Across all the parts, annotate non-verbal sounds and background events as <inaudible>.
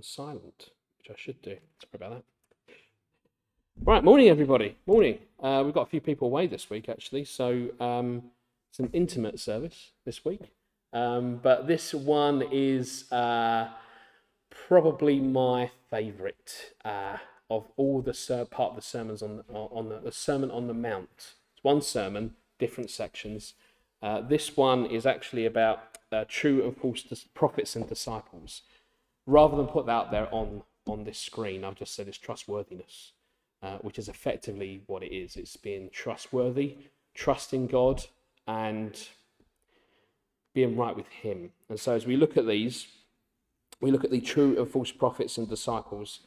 on silent, which I should do. Sorry about that. Right, morning everybody. Morning. Uh, we've got a few people away this week actually, so um, it's an intimate service this week. Um, but this one is uh, probably my favourite uh, of all the ser- part of the sermons on on the, the Sermon on the Mount. It's one sermon, different sections. Uh, this one is actually about uh, true and false dis- prophets and disciples. Rather than put that out there on on this screen, I've just said it's trustworthiness, uh, which is effectively what it is. It's being trustworthy, trusting God, and being right with Him. And so, as we look at these, we look at the true and false prophets and disciples.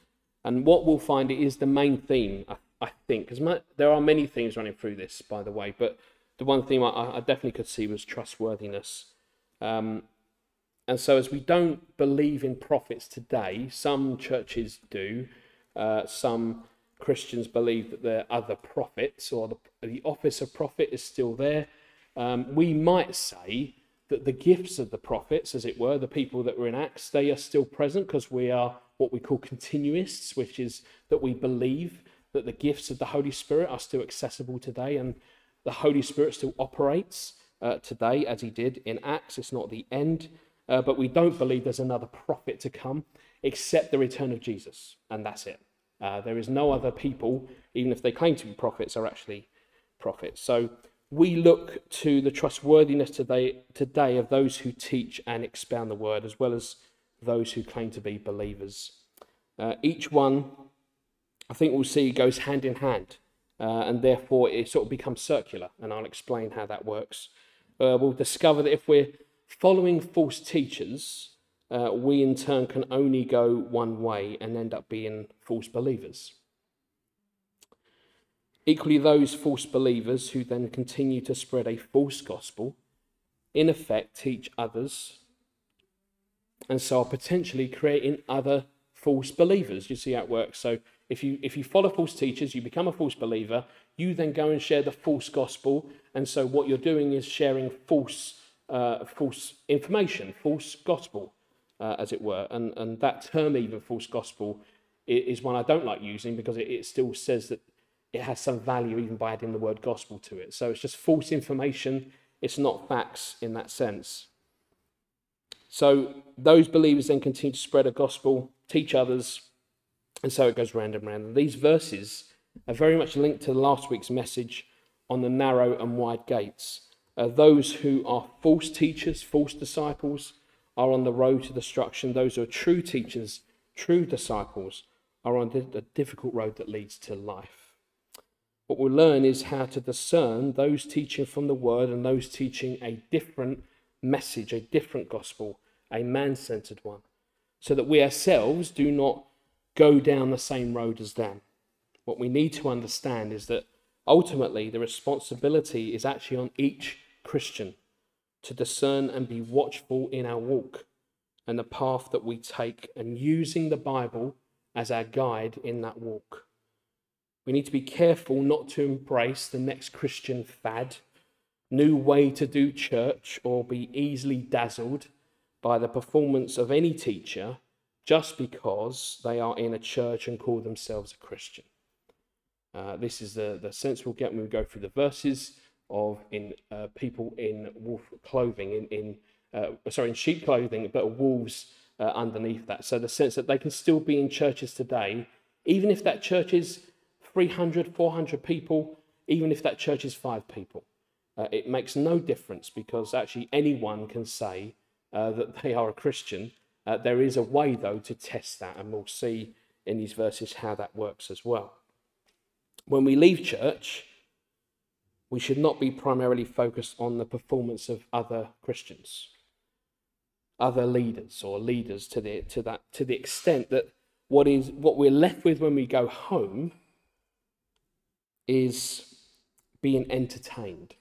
And what we'll find is the main theme, I, I think, because there are many themes running through this, by the way, but the one theme I, I definitely could see was trustworthiness. Um, and so, as we don't believe in prophets today, some churches do, uh, some Christians believe that there are other prophets, or the, the office of prophet is still there. Um, we might say that the gifts of the prophets, as it were, the people that were in Acts, they are still present because we are what we call continuists, which is that we believe that the gifts of the Holy Spirit are still accessible today and the Holy Spirit still operates uh, today as he did in Acts. It's not the end, uh, but we don't believe there's another prophet to come except the return of Jesus, and that's it. Uh, there is no other people, even if they claim to be prophets, are actually prophets. So we look to the trustworthiness today, today of those who teach and expound the word, as well as those who claim to be believers. Uh, each one, I think we'll see, goes hand in hand, uh, and therefore it sort of becomes circular, and I'll explain how that works. Uh, we'll discover that if we're following false teachers, uh, we in turn can only go one way and end up being false believers. Equally, those false believers who then continue to spread a false gospel, in effect, teach others, and so are potentially creating other false believers. You see how it works. So, if you if you follow false teachers, you become a false believer. You then go and share the false gospel, and so what you're doing is sharing false uh, false information, false gospel, uh, as it were. And and that term, even false gospel, is one I don't like using because it, it still says that it has some value even by adding the word gospel to it. So it's just false information, it's not facts in that sense. So those believers then continue to spread a gospel, teach others, and so it goes round and round. These verses are very much linked to last week's message on the narrow and wide gates. Uh, those who are false teachers, false disciples, are on the road to destruction. Those who are true teachers, true disciples, are on the difficult road that leads to life. What we'll learn is how to discern those teaching from the word and those teaching a different message, a different gospel, a man centered one, so that we ourselves do not go down the same road as them. What we need to understand is that ultimately the responsibility is actually on each Christian to discern and be watchful in our walk and the path that we take and using the Bible as our guide in that walk. We need to be careful not to embrace the next Christian fad, new way to do church, or be easily dazzled by the performance of any teacher just because they are in a church and call themselves a Christian. Uh, this is the, the sense we'll get when we go through the verses of in uh, people in wolf clothing, in, in uh, sorry, in sheep clothing, but wolves uh, underneath that. So the sense that they can still be in churches today, even if that church is 300, 400 people, even if that church is five people. Uh, it makes no difference because actually anyone can say uh, that they are a Christian. Uh, there is a way, though, to test that, and we'll see in these verses how that works as well. When we leave church, we should not be primarily focused on the performance of other Christians, other leaders or leaders to the, to that, to the extent that what, is, what we're left with when we go home is being entertained.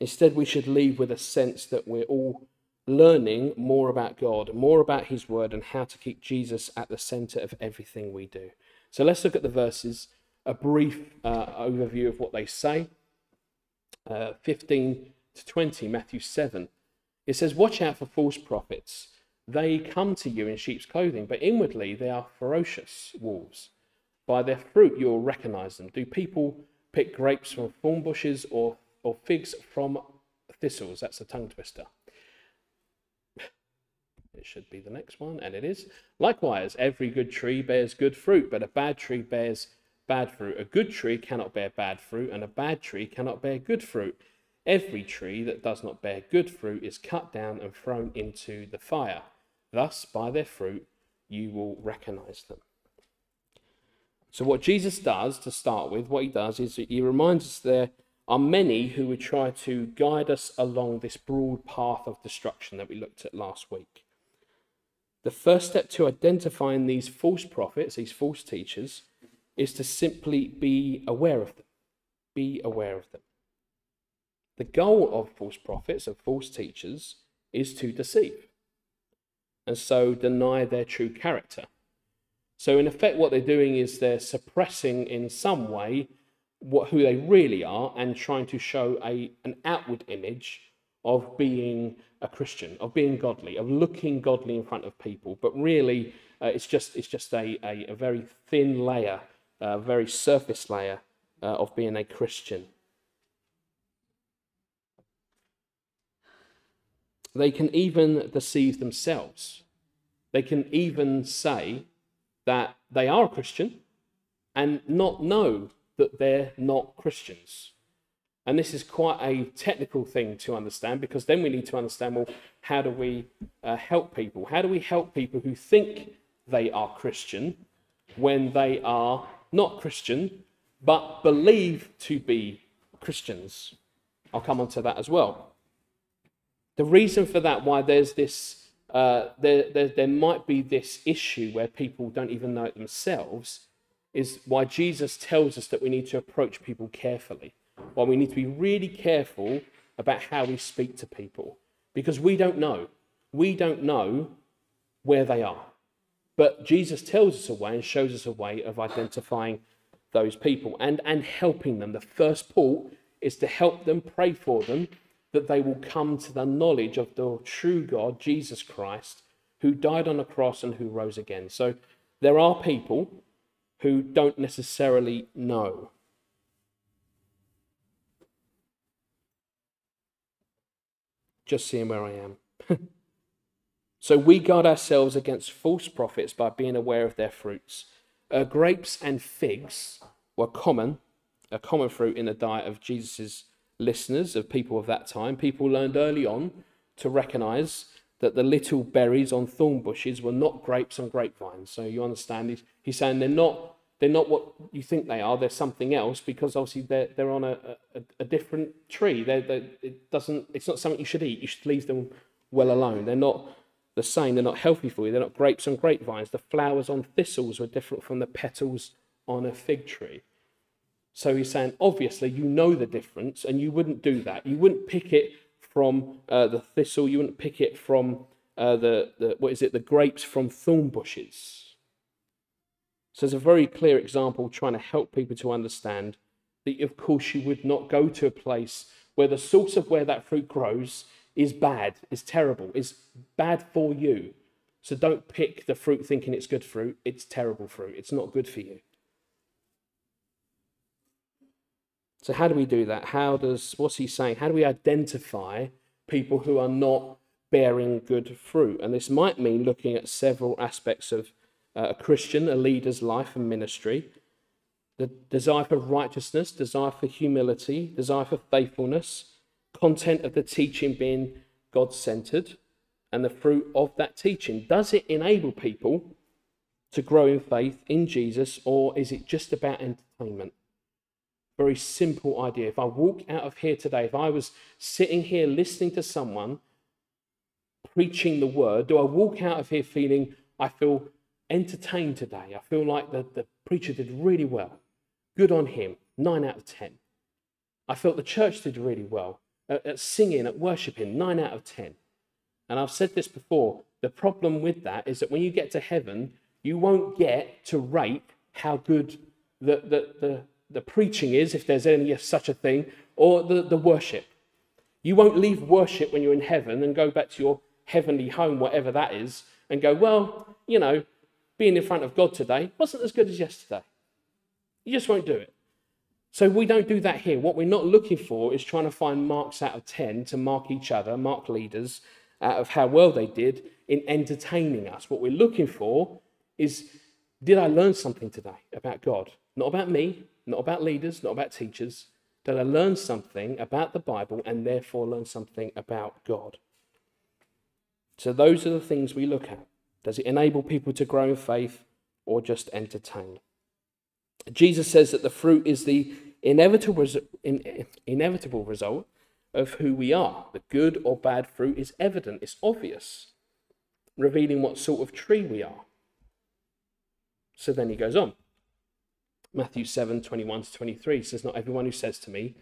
Instead, we should leave with a sense that we're all learning more about God, more about His Word, and how to keep Jesus at the center of everything we do. So let's look at the verses, a brief uh, overview of what they say. Uh, 15 to 20, Matthew 7. It says, Watch out for false prophets they come to you in sheep's clothing, but inwardly they are ferocious wolves. By their fruit you will recognize them. Do people pick grapes from thorn bushes or, or figs from thistles? That's a tongue twister. It should be the next one, and it is. Likewise, every good tree bears good fruit, but a bad tree bears bad fruit. A good tree cannot bear bad fruit, and a bad tree cannot bear good fruit. Every tree that does not bear good fruit is cut down and thrown into the fire. Thus, by their fruit, you will recognize them. So, what Jesus does to start with, what he does is he reminds us there are many who would try to guide us along this broad path of destruction that we looked at last week. The first step to identifying these false prophets, these false teachers, is to simply be aware of them. Be aware of them. The goal of false prophets, of false teachers, is to deceive and so deny their true character. So, in effect, what they're doing is they're suppressing in some way what, who they really are and trying to show a, an outward image of being a Christian, of being godly, of looking godly in front of people. But really, uh, it's just, it's just a, a, a very thin layer, a very surface layer uh, of being a Christian. They can even deceive themselves. They can even say that they are a Christian and not know that they're not Christians. And this is quite a technical thing to understand because then we need to understand well, how do we uh, help people? How do we help people who think they are Christian when they are not Christian but believe to be Christians? I'll come on to that as well. The reason for that, why there's this, uh, there, there, there might be this issue where people don't even know it themselves, is why Jesus tells us that we need to approach people carefully. Why we need to be really careful about how we speak to people because we don't know. We don't know where they are. But Jesus tells us a way and shows us a way of identifying those people and, and helping them. The first port is to help them, pray for them, that they will come to the knowledge of the true God, Jesus Christ, who died on the cross and who rose again. So there are people who don't necessarily know. Just seeing where I am. <laughs> so we guard ourselves against false prophets by being aware of their fruits. Uh, grapes and figs were common, a common fruit in the diet of Jesus' listeners, of people of that time, people learned early on to recognize that the little berries on thorn bushes were not grapes on grapevines. So you understand, he's, he's saying they're not, they're not what you think they are, they're something else because obviously they're, they're on a, a, a different tree. They're, they're, it doesn't, it's not something you should eat, you should leave them well alone. They're not the same, they're not healthy for you, they're not grapes on grapevines. The flowers on thistles were different from the petals on a fig tree. So he's saying, obviously, you know the difference, and you wouldn't do that. You wouldn't pick it from uh, the thistle. You wouldn't pick it from uh, the, the, what is it, the grapes from thorn bushes. So it's a very clear example trying to help people to understand that, of course, you would not go to a place where the source of where that fruit grows is bad, is terrible, is bad for you. So don't pick the fruit thinking it's good fruit. It's terrible fruit. It's not good for you. So, how do we do that? How does, what's he saying? How do we identify people who are not bearing good fruit? And this might mean looking at several aspects of uh, a Christian, a leader's life and ministry the desire for righteousness, desire for humility, desire for faithfulness, content of the teaching being God centered, and the fruit of that teaching. Does it enable people to grow in faith in Jesus, or is it just about entertainment? very simple idea. If I walk out of here today, if I was sitting here listening to someone preaching the word, do I walk out of here feeling I feel entertained today? I feel like the, the preacher did really well. Good on him. Nine out of ten. I felt the church did really well at, at singing, at worshiping. Nine out of ten. And I've said this before the problem with that is that when you get to heaven, you won't get to rate how good the, the, the, the preaching is, if there's any such a thing, or the, the worship. You won't leave worship when you're in heaven and go back to your heavenly home, whatever that is, and go, well, you know, being in front of God today wasn't as good as yesterday. You just won't do it. So we don't do that here. What we're not looking for is trying to find marks out of 10 to mark each other, mark leaders out of how well they did in entertaining us. What we're looking for is did I learn something today about God? Not about me, not about leaders, not about teachers. Did I learn something about the Bible and therefore learn something about God? So those are the things we look at. Does it enable people to grow in faith or just entertain? Jesus says that the fruit is the inevitable, inevitable result of who we are. The good or bad fruit is evident, it's obvious, revealing what sort of tree we are. So then he goes on. Matthew 7 21 to 23 says, Not everyone who says to me,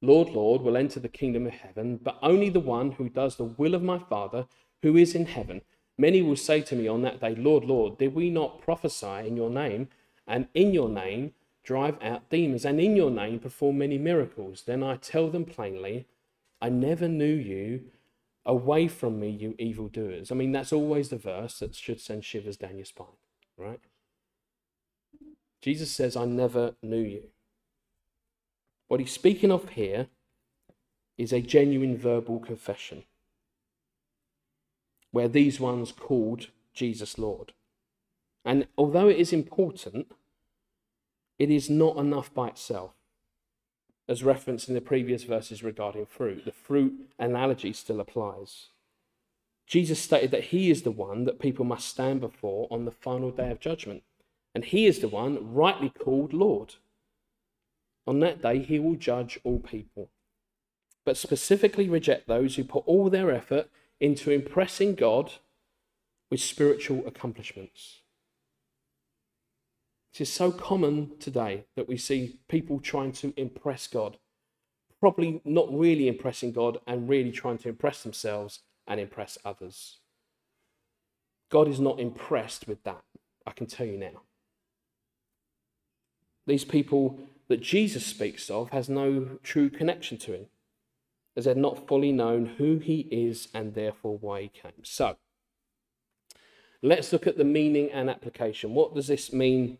Lord, Lord, will enter the kingdom of heaven, but only the one who does the will of my Father who is in heaven. Many will say to me on that day, Lord, Lord, did we not prophesy in your name, and in your name drive out demons, and in your name perform many miracles? Then I tell them plainly, I never knew you. Away from me, you evildoers. I mean, that's always the verse that should send shivers down your spine, right? Jesus says, I never knew you. What he's speaking of here is a genuine verbal confession where these ones called Jesus Lord. And although it is important, it is not enough by itself. As referenced in the previous verses regarding fruit, the fruit analogy still applies. Jesus stated that he is the one that people must stand before on the final day of judgment, and he is the one rightly called Lord. On that day, he will judge all people, but specifically reject those who put all their effort into impressing God with spiritual accomplishments. It is so common today that we see people trying to impress God, probably not really impressing God and really trying to impress themselves and impress others. God is not impressed with that, I can tell you now. These people that Jesus speaks of has no true connection to him as they had not fully known who he is and therefore why he came. So, let's look at the meaning and application. What does this mean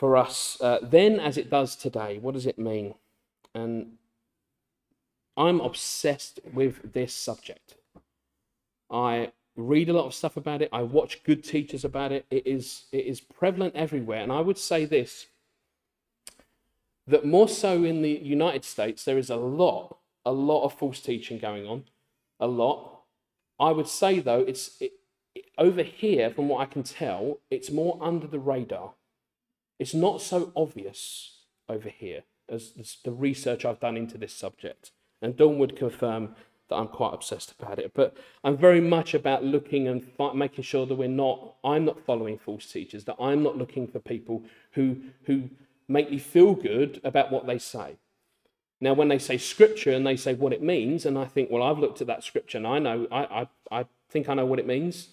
for us uh, then as it does today? What does it mean? And I'm obsessed with this subject. I read a lot of stuff about it. I watch good teachers about it. It is, it is prevalent everywhere. And I would say this that more so in the United States, there is a lot a lot of false teaching going on, a lot. I would say though, it's it, over here, from what I can tell, it's more under the radar. It's not so obvious over here as the research I've done into this subject. And Dawn would confirm that I'm quite obsessed about it. But I'm very much about looking and making sure that we're not, I'm not following false teachers, that I'm not looking for people who, who make me feel good about what they say. Now, when they say scripture and they say what it means, and I think, well, I've looked at that scripture and I know, I, I, I think I know what it means,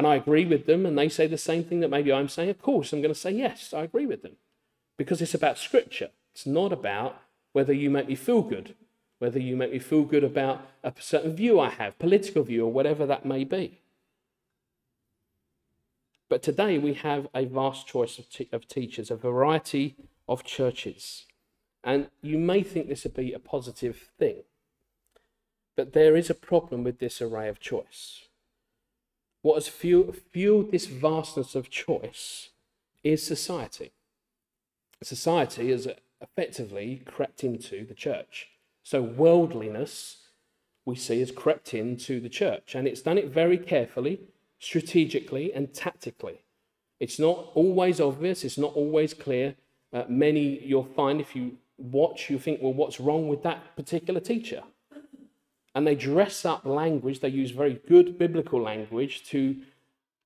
and I agree with them, and they say the same thing that maybe I'm saying, of course, I'm going to say, yes, I agree with them. Because it's about scripture. It's not about whether you make me feel good, whether you make me feel good about a certain view I have, political view, or whatever that may be. But today we have a vast choice of, of teachers, a variety of churches. And you may think this would be a positive thing, but there is a problem with this array of choice. What has fueled this vastness of choice is society. Society has effectively crept into the church. So, worldliness we see has crept into the church, and it's done it very carefully, strategically, and tactically. It's not always obvious, it's not always clear. Uh, many you'll find if you watch, you think, well, what's wrong with that particular teacher? And they dress up language, they use very good biblical language to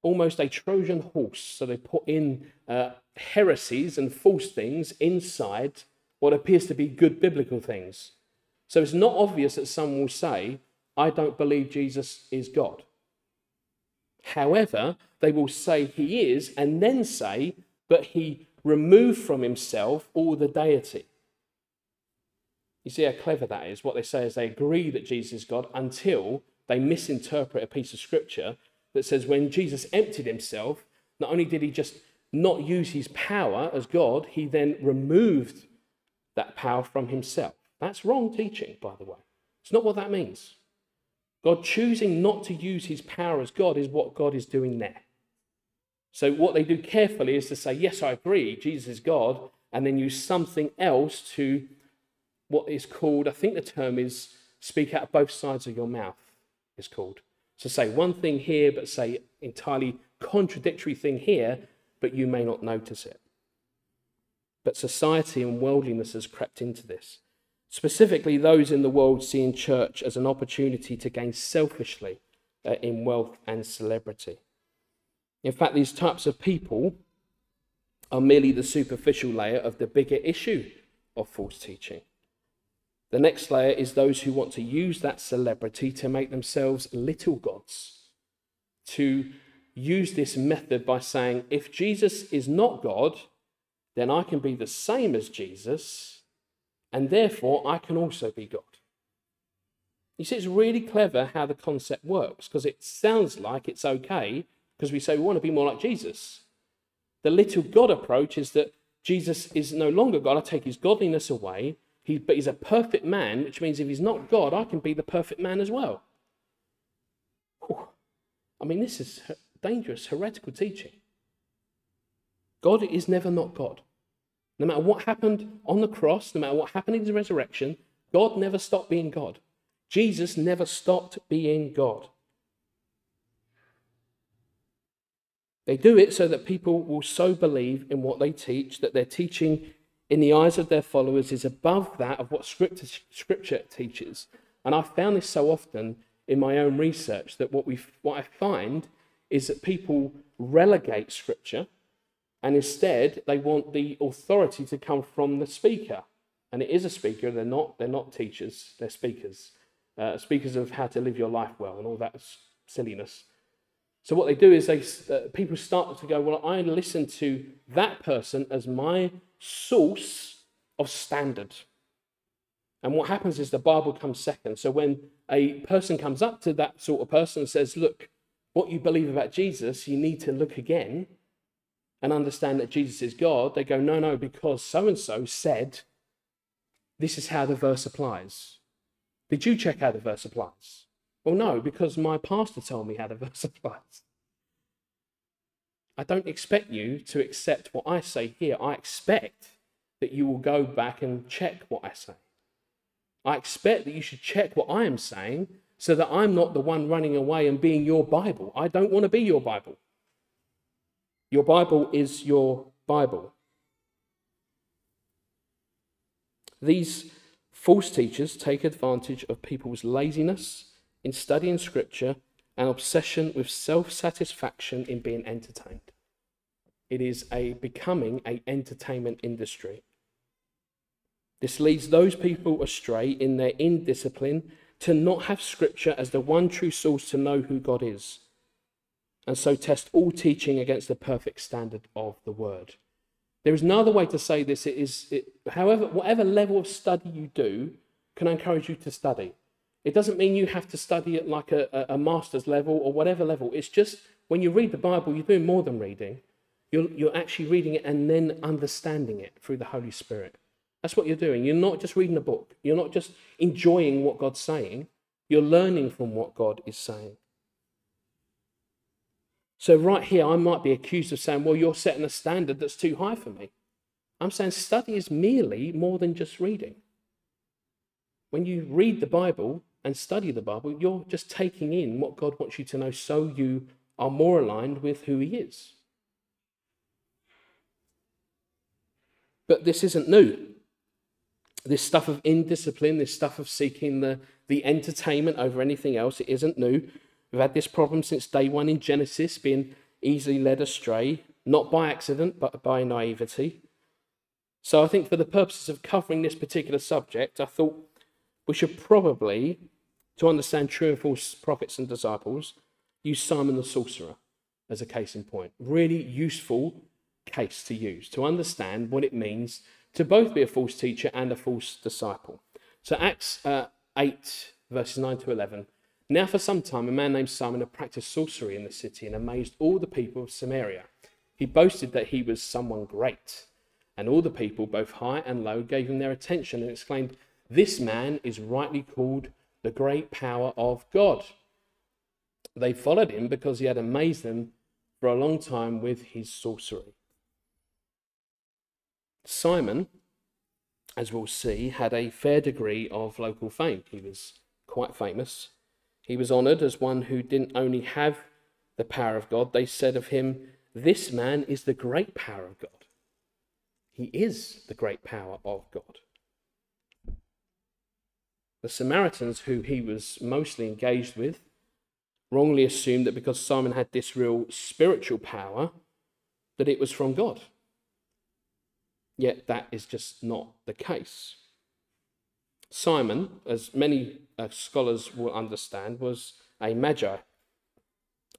almost a Trojan horse. So they put in uh, heresies and false things inside what appears to be good biblical things. So it's not obvious that some will say, I don't believe Jesus is God. However, they will say he is, and then say, but he removed from himself all the deity. You see how clever that is? What they say is they agree that Jesus is God until they misinterpret a piece of scripture that says when Jesus emptied himself, not only did he just not use his power as God, he then removed that power from himself. That's wrong teaching, by the way. It's not what that means. God choosing not to use his power as God is what God is doing there. So, what they do carefully is to say, Yes, I agree, Jesus is God, and then use something else to what is called, I think the term is speak out of both sides of your mouth, is called. So, say one thing here, but say entirely contradictory thing here, but you may not notice it. But society and worldliness has crept into this. Specifically, those in the world seeing church as an opportunity to gain selfishly uh, in wealth and celebrity. In fact, these types of people are merely the superficial layer of the bigger issue of false teaching. The next layer is those who want to use that celebrity to make themselves little gods, to use this method by saying, if Jesus is not God, then I can be the same as Jesus, and therefore I can also be God. You see, it's really clever how the concept works because it sounds like it's okay because we say we want to be more like Jesus. The little God approach is that Jesus is no longer God. I take his godliness away, he, but he's a perfect man, which means if he's not God, I can be the perfect man as well. Whew. I mean, this is dangerous, heretical teaching. God is never not God. No matter what happened on the cross, no matter what happened in his resurrection, God never stopped being God. Jesus never stopped being God. They do it so that people will so believe in what they teach that their teaching in the eyes of their followers is above that of what scripture, scripture teaches. And I've found this so often in my own research that what, we, what I find is that people relegate scripture and instead they want the authority to come from the speaker. And it is a speaker, they're not, they're not teachers, they're speakers. Uh, speakers of how to live your life well and all that silliness. So what they do is they uh, people start to go, well, I listen to that person as my source of standard. And what happens is the Bible comes second. So when a person comes up to that sort of person and says, look, what you believe about Jesus, you need to look again and understand that Jesus is God, they go, no, no, because so and so said this is how the verse applies. Did you check how the verse applies? Well, no, because my pastor told me how the <laughs> verse applies. I don't expect you to accept what I say here. I expect that you will go back and check what I say. I expect that you should check what I am saying so that I'm not the one running away and being your Bible. I don't want to be your Bible. Your Bible is your Bible. These false teachers take advantage of people's laziness in studying scripture and obsession with self-satisfaction in being entertained. It is a becoming a entertainment industry. This leads those people astray in their indiscipline to not have scripture as the one true source to know who God is, and so test all teaching against the perfect standard of the word. There is no other way to say this. It is, it, however, whatever level of study you do, can I encourage you to study. It doesn't mean you have to study at like a, a master's level or whatever level. It's just when you read the Bible, you're doing more than reading. You're, you're actually reading it and then understanding it through the Holy Spirit. That's what you're doing. You're not just reading a book, you're not just enjoying what God's saying, you're learning from what God is saying. So, right here, I might be accused of saying, Well, you're setting a standard that's too high for me. I'm saying study is merely more than just reading. When you read the Bible, and study the Bible, you're just taking in what God wants you to know so you are more aligned with who He is. But this isn't new. This stuff of indiscipline, this stuff of seeking the, the entertainment over anything else, it isn't new. We've had this problem since day one in Genesis, being easily led astray, not by accident, but by naivety. So I think for the purposes of covering this particular subject, I thought we should probably to understand true and false prophets and disciples, use Simon the sorcerer as a case in point. Really useful case to use to understand what it means to both be a false teacher and a false disciple. So, Acts uh, 8, verses 9 to 11. Now, for some time, a man named Simon had practiced sorcery in the city and amazed all the people of Samaria. He boasted that he was someone great, and all the people, both high and low, gave him their attention and exclaimed, This man is rightly called the great power of God. They followed him because he had amazed them for a long time with his sorcery. Simon, as we'll see, had a fair degree of local fame. He was quite famous. He was honoured as one who didn't only have the power of God, they said of him, This man is the great power of God. He is the great power of God. The Samaritans, who he was mostly engaged with, wrongly assumed that because Simon had this real spiritual power, that it was from God. Yet that is just not the case. Simon, as many uh, scholars will understand, was a magi.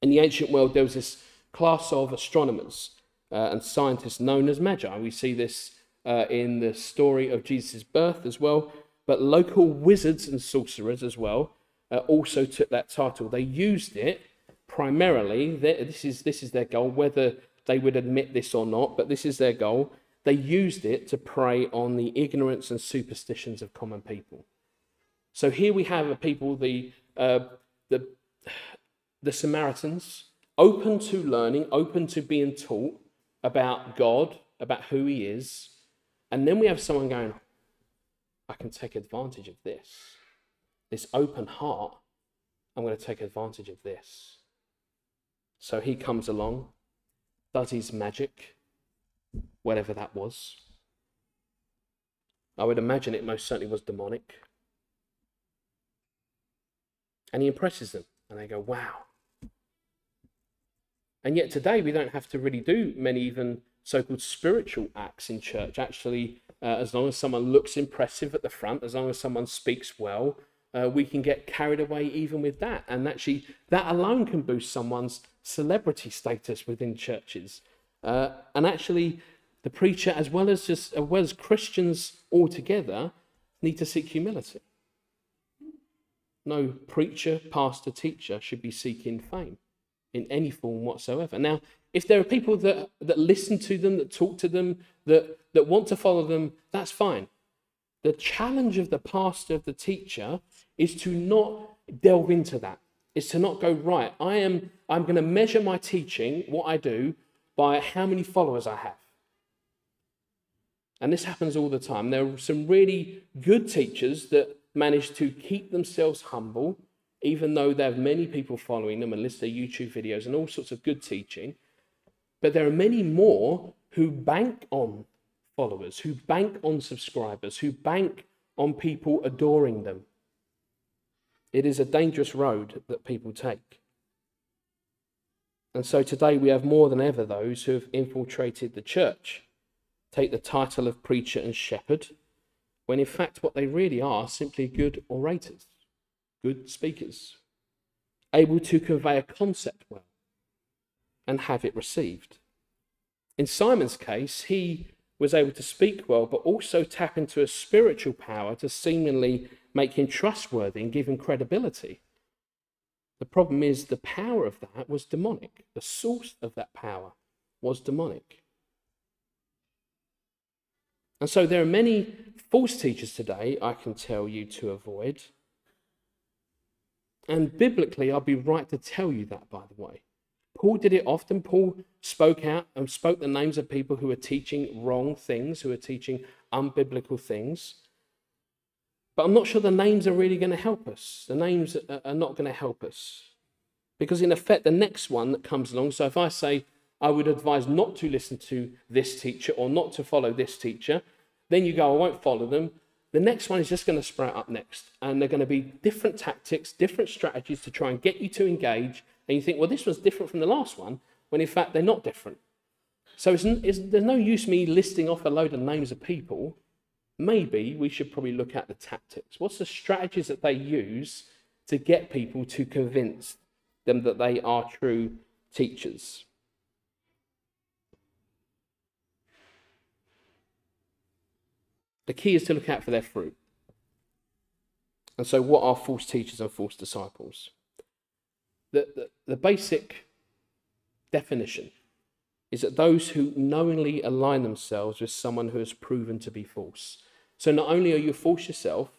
In the ancient world, there was this class of astronomers uh, and scientists known as magi. We see this uh, in the story of Jesus' birth as well, but local wizards and sorcerers as well uh, also took that title. They used it primarily, this is, this is their goal, whether they would admit this or not, but this is their goal they used it to prey on the ignorance and superstitions of common people. So here we have a people, the, uh, the, the Samaritans, open to learning, open to being taught about God, about who He is. And then we have someone going, I can take advantage of this. This open heart, I'm going to take advantage of this. So he comes along, does his magic, whatever that was. I would imagine it most certainly was demonic. And he impresses them, and they go, wow. And yet today we don't have to really do many even so called spiritual acts in church. Actually, uh, as long as someone looks impressive at the front, as long as someone speaks well, uh, we can get carried away even with that. And actually, that alone can boost someone's celebrity status within churches. Uh, and actually, the preacher, as well as just as well as Christians altogether, need to seek humility. No preacher, pastor, teacher should be seeking fame in any form whatsoever. Now, if there are people that, that listen to them, that talk to them, that, that want to follow them, that's fine. The challenge of the pastor, of the teacher, is to not delve into that. Is to not go, right, I am I'm going to measure my teaching, what I do, by how many followers I have. And this happens all the time. There are some really good teachers that manage to keep themselves humble, even though they have many people following them and list their YouTube videos and all sorts of good teaching. But there are many more who bank on followers, who bank on subscribers, who bank on people adoring them. It is a dangerous road that people take. And so today we have more than ever those who have infiltrated the church take the title of preacher and shepherd, when in fact what they really are simply good orators, good speakers, able to convey a concept well and have it received. In Simon's case, he was able to speak well, but also tap into a spiritual power to seemingly make him trustworthy and give him credibility. The problem is the power of that was demonic. The source of that power was demonic. And so there are many false teachers today I can tell you to avoid. And biblically, I'll be right to tell you that, by the way. Paul did it often. Paul spoke out and spoke the names of people who are teaching wrong things, who are teaching unbiblical things. But I'm not sure the names are really going to help us. The names are not going to help us. Because, in effect, the next one that comes along, so if I say, I would advise not to listen to this teacher or not to follow this teacher. Then you go, I won't follow them. The next one is just going to sprout up next. And they're going to be different tactics, different strategies to try and get you to engage. And you think, well, this one's different from the last one, when in fact they're not different. So it's, it's, there's no use me listing off a load of names of people. Maybe we should probably look at the tactics. What's the strategies that they use to get people to convince them that they are true teachers? The key is to look out for their fruit. And so, what are false teachers and false disciples? The, the, the basic definition is that those who knowingly align themselves with someone who has proven to be false. So, not only are you false yourself,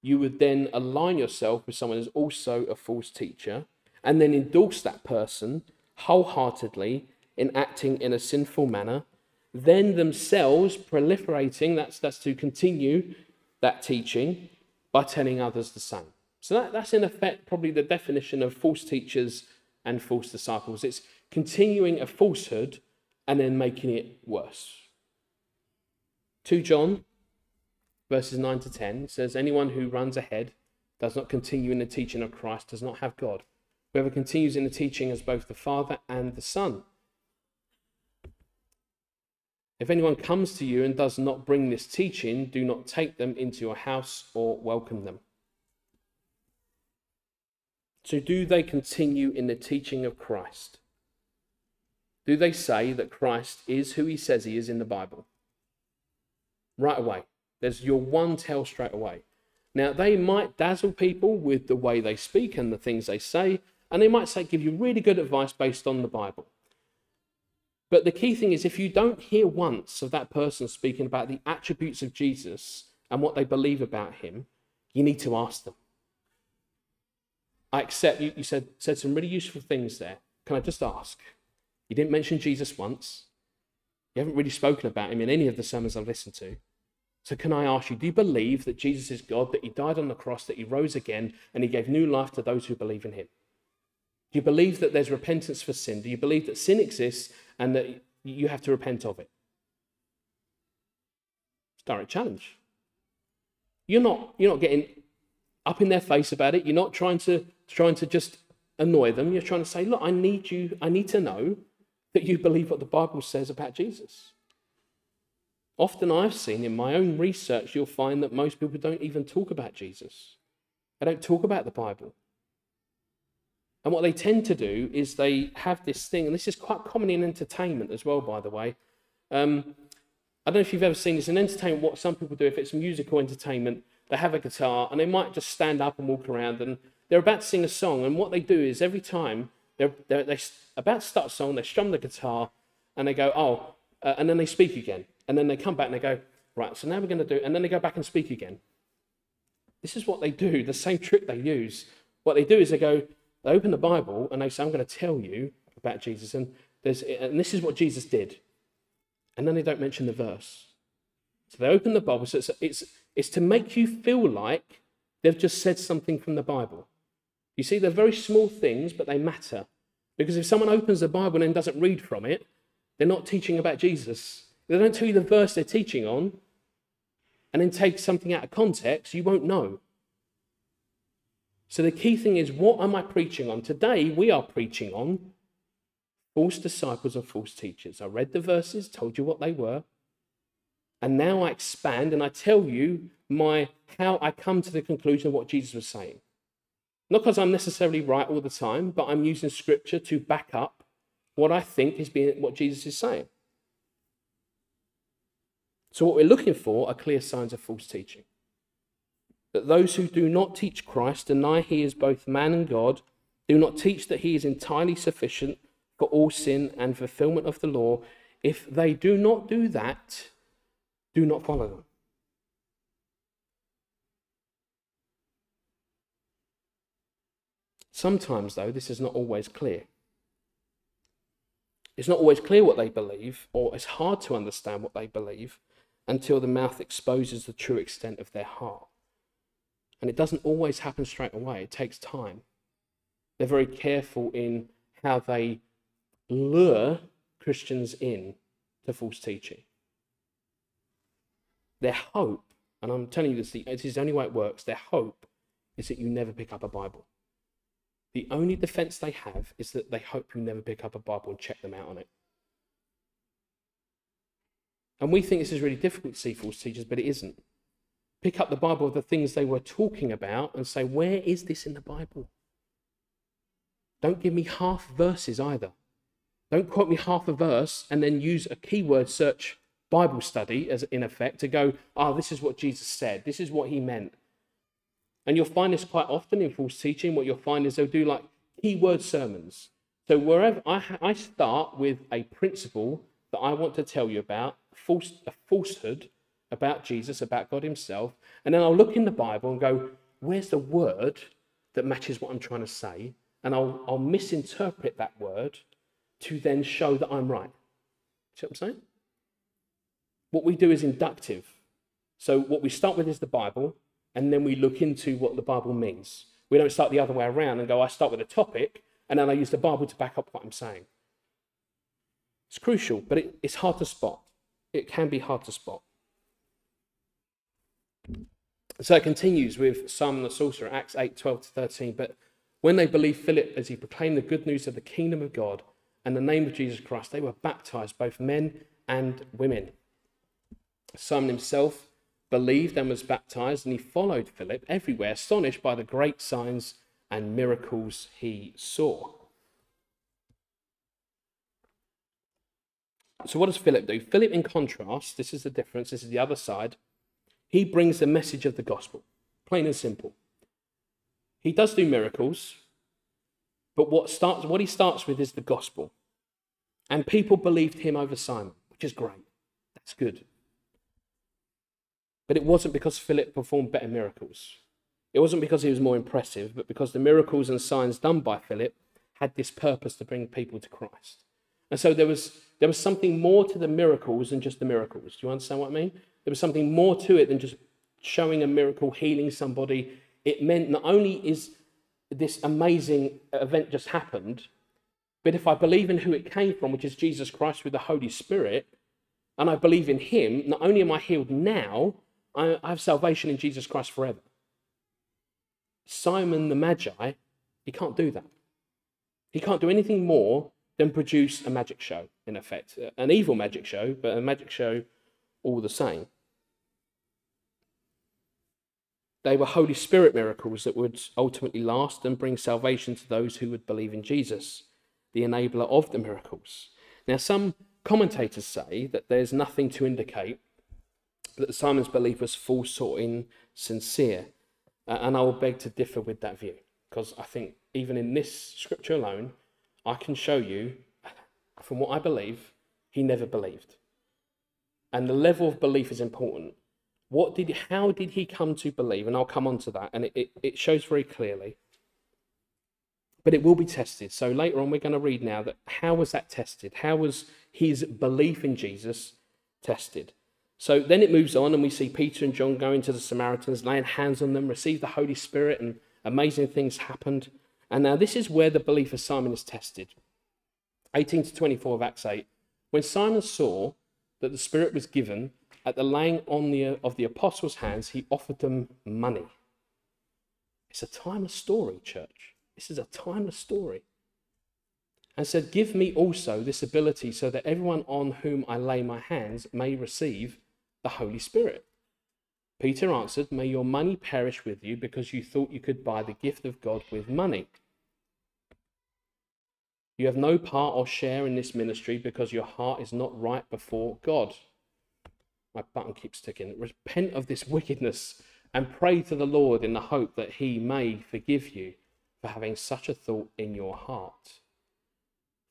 you would then align yourself with someone who's also a false teacher and then endorse that person wholeheartedly in acting in a sinful manner, then themselves proliferating, that's, that's to continue that teaching by telling others the same. So that, that's in effect probably the definition of false teachers and false disciples. It's continuing a falsehood and then making it worse. 2 John verses 9 to 10 says, Anyone who runs ahead does not continue in the teaching of Christ does not have God. Whoever continues in the teaching has both the Father and the Son. If anyone comes to you and does not bring this teaching, do not take them into your house or welcome them. So, do they continue in the teaching of Christ? Do they say that Christ is who he says he is in the Bible? Right away. There's your one tell straight away. Now, they might dazzle people with the way they speak and the things they say, and they might say, give you really good advice based on the Bible. But the key thing is, if you don't hear once of that person speaking about the attributes of Jesus and what they believe about him, you need to ask them. I accept you, you said, said some really useful things there. Can I just ask? You didn't mention Jesus once. You haven't really spoken about him in any of the sermons I've listened to. So, can I ask you, do you believe that Jesus is God, that he died on the cross, that he rose again, and he gave new life to those who believe in him? Do you believe that there's repentance for sin? Do you believe that sin exists and that you have to repent of it? It's a direct challenge. You're not, you're not getting up in their face about it. You're not trying to, trying to just annoy them. You're trying to say, look, I need you, I need to know that you believe what the Bible says about Jesus. Often I've seen in my own research, you'll find that most people don't even talk about Jesus. They don't talk about the Bible. And what they tend to do is they have this thing, and this is quite common in entertainment as well, by the way. Um, I don't know if you've ever seen this in entertainment, what some people do, if it's musical entertainment, they have a guitar and they might just stand up and walk around and they're about to sing a song. And what they do is every time they're, they're, they're about to start a song, they strum the guitar and they go, oh, uh, and then they speak again. And then they come back and they go, right, so now we're going to do, and then they go back and speak again. This is what they do, the same trick they use. What they do is they go, they open the Bible and they say, I'm going to tell you about Jesus. And, there's, and this is what Jesus did. And then they don't mention the verse. So they open the Bible. So it's, it's, it's to make you feel like they've just said something from the Bible. You see, they're very small things, but they matter. Because if someone opens the Bible and then doesn't read from it, they're not teaching about Jesus. They don't tell you the verse they're teaching on and then take something out of context, you won't know. So the key thing is what am I preaching on? Today we are preaching on false disciples and false teachers. I read the verses, told you what they were, and now I expand and I tell you my how I come to the conclusion of what Jesus was saying. Not because I'm necessarily right all the time, but I'm using scripture to back up what I think is being what Jesus is saying. So what we're looking for are clear signs of false teaching that those who do not teach Christ deny he is both man and God, do not teach that he is entirely sufficient for all sin and fulfillment of the law. If they do not do that, do not follow them. Sometimes, though, this is not always clear. It's not always clear what they believe, or it's hard to understand what they believe until the mouth exposes the true extent of their heart. And it doesn't always happen straight away, it takes time. They're very careful in how they lure Christians in to false teaching. Their hope, and I'm telling you this, this is the only way it works, their hope is that you never pick up a Bible. The only defense they have is that they hope you never pick up a Bible and check them out on it. And we think this is really difficult to see false teachers, but it isn't pick up the Bible of the things they were talking about and say, where is this in the Bible? Don't give me half verses either. Don't quote me half a verse and then use a keyword search Bible study as in effect to go, oh, this is what Jesus said. This is what he meant. And you'll find this quite often in false teaching. What you'll find is they'll do like keyword sermons. So wherever I, I start with a principle that I want to tell you about, false, a falsehood about Jesus, about God Himself, and then I'll look in the Bible and go, where's the word that matches what I'm trying to say? And I'll, I'll misinterpret that word to then show that I'm right. See what I'm saying? What we do is inductive. So what we start with is the Bible, and then we look into what the Bible means. We don't start the other way around and go, I start with a topic, and then I use the Bible to back up what I'm saying. It's crucial, but it, it's hard to spot. It can be hard to spot. So it continues with Simon the sorcerer, Acts 8 12 to 13. But when they believed Philip as he proclaimed the good news of the kingdom of God and the name of Jesus Christ, they were baptized, both men and women. Simon himself believed and was baptized, and he followed Philip everywhere, astonished by the great signs and miracles he saw. So, what does Philip do? Philip, in contrast, this is the difference, this is the other side, he brings the message of the gospel, plain and simple. He does do miracles, but what, starts, what he starts with is the gospel. And people believed him over Simon, which is great. That's good. But it wasn't because Philip performed better miracles. It wasn't because he was more impressive, but because the miracles and signs done by Philip had this purpose to bring people to Christ. And so there was, there was something more to the miracles than just the miracles. Do you understand what I mean? There was something more to it than just showing a miracle, healing somebody. It meant not only is this amazing event just happened, but if I believe in who it came from, which is Jesus Christ with the Holy Spirit, and I believe in Him, not only am I healed now, I have salvation in Jesus Christ forever. Simon the Magi, he can't do that. He can't do anything more than produce a magic show, in effect. An evil magic show, but a magic show all the same. They were Holy Spirit miracles that would ultimately last and bring salvation to those who would believe in Jesus, the enabler of the miracles. Now, some commentators say that there's nothing to indicate Simon's belief was full sort in sincere. Uh, and I will beg to differ with that view because I think even in this scripture alone, I can show you from what I believe, he never believed. And the level of belief is important. What did, how did he come to believe? And I'll come on to that. And it, it, it shows very clearly. But it will be tested. So later on, we're going to read now that how was that tested? How was his belief in Jesus tested? So then it moves on, and we see Peter and John going to the Samaritans, laying hands on them, receive the Holy Spirit, and amazing things happened. And now this is where the belief of Simon is tested. 18 to 24 of Acts 8. When Simon saw that the Spirit was given at the laying on the, of the apostles' hands, he offered them money. It's a timeless story, church. This is a timeless story. And said, Give me also this ability so that everyone on whom I lay my hands may receive the Holy Spirit. Peter answered, May your money perish with you because you thought you could buy the gift of God with money. You have no part or share in this ministry because your heart is not right before God. My button keeps ticking. Repent of this <laughs> wickedness and pray to the Lord in the hope that he may forgive you for having such a thought in your heart.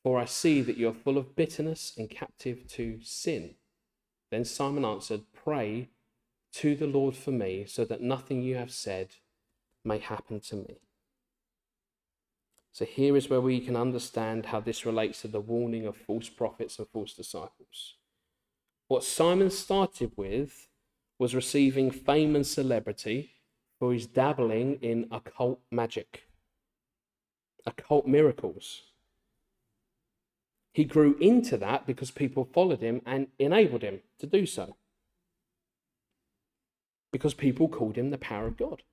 For I see that you are full of bitterness and captive to sin. Then Simon answered, Pray to the Lord for me, so that nothing you have said may happen to me. So here is where we can understand how this relates to the warning of false prophets and false disciples. What Simon started with was receiving fame and celebrity for his dabbling in occult magic, occult miracles. He grew into that because people followed him and enabled him to do so. Because people called him the power of God.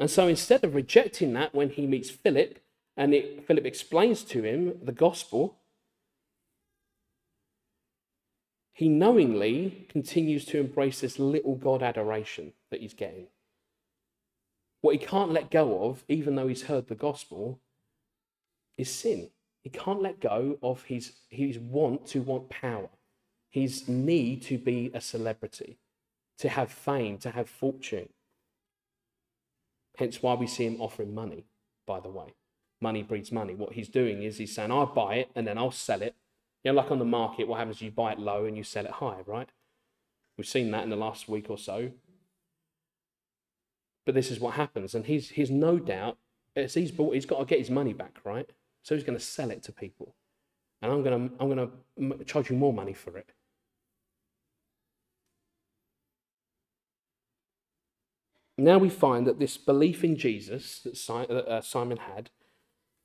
And so instead of rejecting that when he meets Philip and it, Philip explains to him the gospel, he knowingly continues to embrace this little God adoration that he's getting. What he can't let go of, even though he's heard the gospel, is sin. He can't let go of his, his want to want power, his need to be a celebrity, to have fame, to have fortune. Hence why we see him offering money, by the way. Money breeds money. What he's doing is he's saying, I'll buy it and then I'll sell it. You know, like on the market, what happens is you buy it low and you sell it high, right? We've seen that in the last week or so. But this is what happens. And he's, he's no doubt, as he's, bought, he's got to get his money back, right? So he's going to sell it to people. And I'm going to, I'm going to charge you more money for it. Now we find that this belief in Jesus that uh, Simon had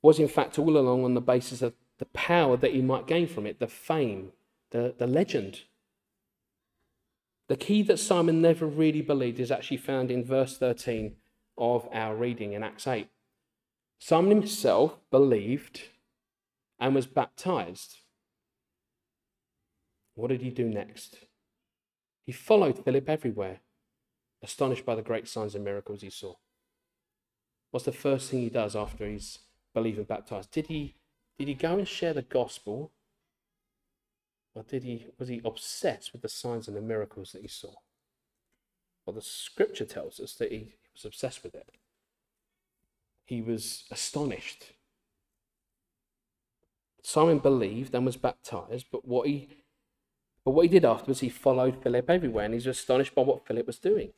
was, in fact, all along on the basis of the power that he might gain from it, the fame, the, the legend. The key that Simon never really believed is actually found in verse 13 of our reading in Acts 8. Simon himself believed and was baptized. What did he do next? He followed Philip everywhere astonished by the great signs and miracles he saw. What's the first thing he does after he's believed and baptized? Did he did he go and share the gospel? Or did he was he obsessed with the signs and the miracles that he saw? Well, the scripture tells us that he was obsessed with it. He was astonished. Simon believed and was baptized, but what he but what he did afterwards, he followed Philip everywhere, and he's astonished by what Philip was doing.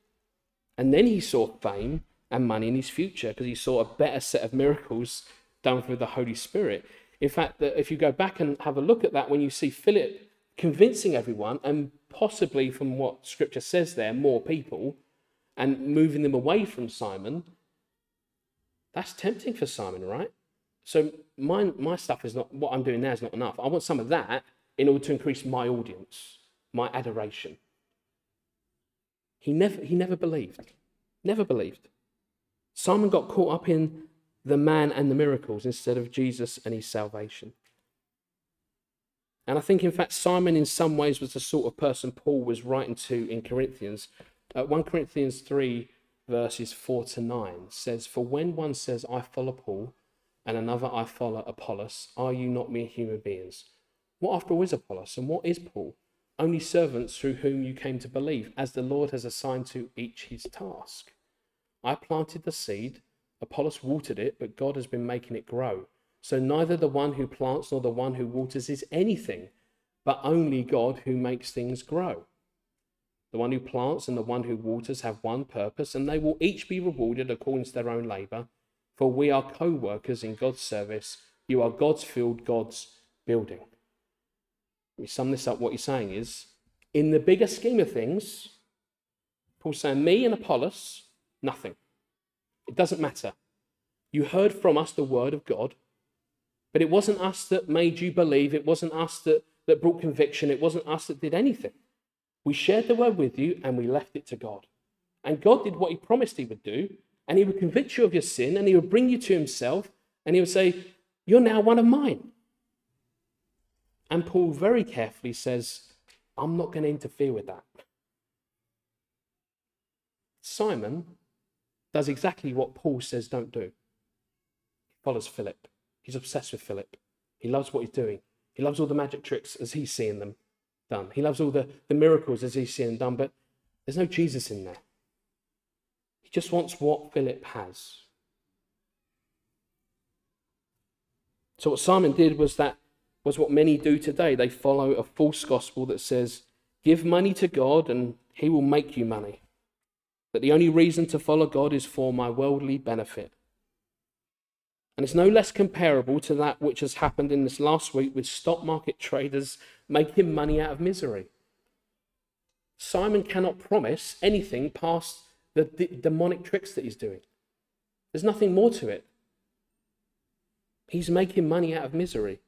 And then he saw fame and money in his future because he saw a better set of miracles done through the Holy Spirit. In fact, that if you go back and have a look at that, when you see Philip convincing everyone, and possibly from what scripture says there, more people, and moving them away from Simon, that's tempting for Simon, right? So my, my stuff is not, what I'm doing now is not enough. I want some of that in order to increase my audience, my adoration. He never, he never believed. Never believed. Simon got caught up in the man and the miracles instead of Jesus and his salvation. And I think, in fact, Simon, in some ways, was the sort of person Paul was writing to in Corinthians. Uh, 1 Corinthians 3, verses 4 to 9 says, For when one says, I follow Paul, and another, I follow Apollos, are you not mere human beings? What after all is Apollos, and what is Paul? only servants through whom you came to believe, as the Lord has assigned to each his task. I planted the seed, Apollos watered it, but God has been making it grow. So neither the one who plants nor the one who waters is anything, but only God who makes things grow. The one who plants and the one who waters have one purpose, and they will each be rewarded according to their own labor. For we are co workers in God's service. You are God's field, God's building. Let me sum this up. What he's saying is, in the bigger scheme of things, Paul's saying, me and Apollos, nothing. It doesn't matter. You heard from us the word of God, but it wasn't us that made you believe. It wasn't us that, that brought conviction. It wasn't us that did anything. We shared the word with you and we left it to God. And God did what he promised he would do, and he would convict you of your sin, and he would bring you to himself, and he would say, You're now one of mine. And Paul very carefully says, I'm not going to interfere with that. Simon does exactly what Paul says don't do. He follows Philip. He's obsessed with Philip. He loves what he's doing. He loves all the magic tricks as he's seeing them done. He loves all the, the miracles as he's seeing them done, but there's no Jesus in there. He just wants what Philip has. So, what Simon did was that was what many do today. They follow a false gospel that says, give money to God and he will make you money. That the only reason to follow God is for my worldly benefit. And it's no less comparable to that which has happened in this last week with stock market traders making money out of misery. Simon cannot promise anything past the demonic tricks that he's doing. There's nothing more to it. He's making money out of misery.